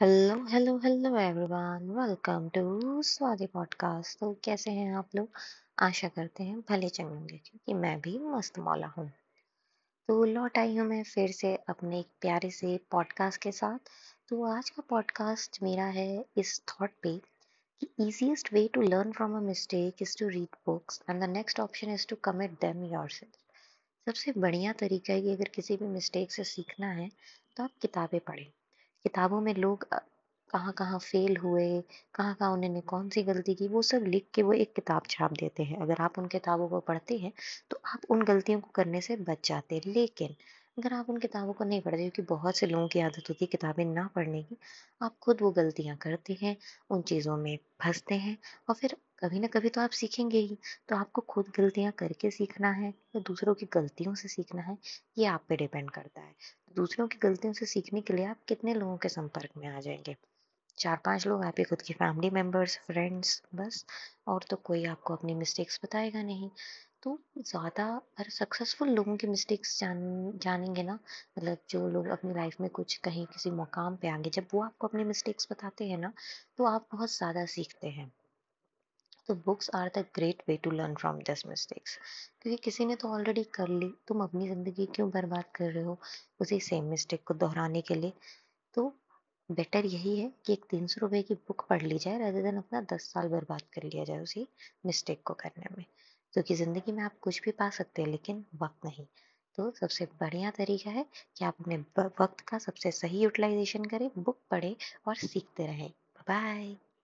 Hello hello hello everyone, welcome to Swati podcast. तो कैसे हैं आप लोग? आशा करते हैं भले चंगे होंगे, क्योंकि मैं भी मस्त मौला हूँ। तो लौट आई हूँ मैं फिर से अपने एक प्यारे से पॉडकास्ट के साथ। तो आज का पॉडकास्ट मेरा है इस थॉट पे कि easiest way to learn from a mistake is to read books and the next option is to commit them yourself सबसे बढ़िया तरीका है कि अगर किसी भी मिस्टेक से सीखना है तो आप किताबें पढ़ें। किताबों में लोग कहाँ-कहाँ फेल हुए, कहाँ-कहाँ उन्होंने कौन-सी गलती की, वो सब लिख के वो एक किताब छाप देते हैं। अगर आप उन किताबों को पढ़ते हैं, तो आप उन गलतियों को करने से बच जाते। लेकिन अगर आप उन किताबों को नहीं पढ़ते क्योंकि बहुत से लोगों की आदत होती है किताबें ना पढ़ने की, आप खुद वो गलतियाँ करते हैं, उन चीज़ों में फंसते हैं और फिर कभी ना कभी तो आप सीखेंगे ही। तो आपको खुद गलतियाँ करके सीखना है या दूसरों की गलतियों से सीखना है, ये आप पे डिपेंड करता है। दूसरों की गलतियों से सीखने के लिए आप कितने लोगों के संपर्क में आ जाएँगे चार पाँच लोग आपके खुद के फैमिली मेंबर्स फ्रेंड्स बस। और तो कोई आपको अपनी मिस्टेक्स बताएगा नहीं। तो ज़्यादा अगर सक्सेसफुल लोगों की मिस्टेक्स जान, जानेंगे ना मतलब जो लोग अपनी लाइफ में कुछ कहीं किसी मुकाम पे आगे, जब वो आपको अपनी मिस्टेक्स बताते हैं ना तो आप बहुत ज़्यादा सीखते हैं। तो books are the great way to learn from this mistakes क्योंकि किसी ने तो ऑलरेडी कर ली, तुम अपनी ज़िंदगी क्यों बर्बाद कर रहे हो उसी सेम मिस्टेक को दोहराने के लिए। तो बेटर यही है कि एक तीन सौ रुपये की बुक पढ़ ली जाए, rather देन अपना दस साल बर्बाद कर लिया जाए उसी मिस्टेक को करने में। क्योंकि ज़िंदगी में आप कुछ भी पा सकते हैं, लेकिन वक्त नहीं। तो सबसे बढ़िया तरीका है कि आप अपने वक्त का सबसे सही यूटिलाइजेशन करें, बुक पढ़ें और सीखते रहें। बाय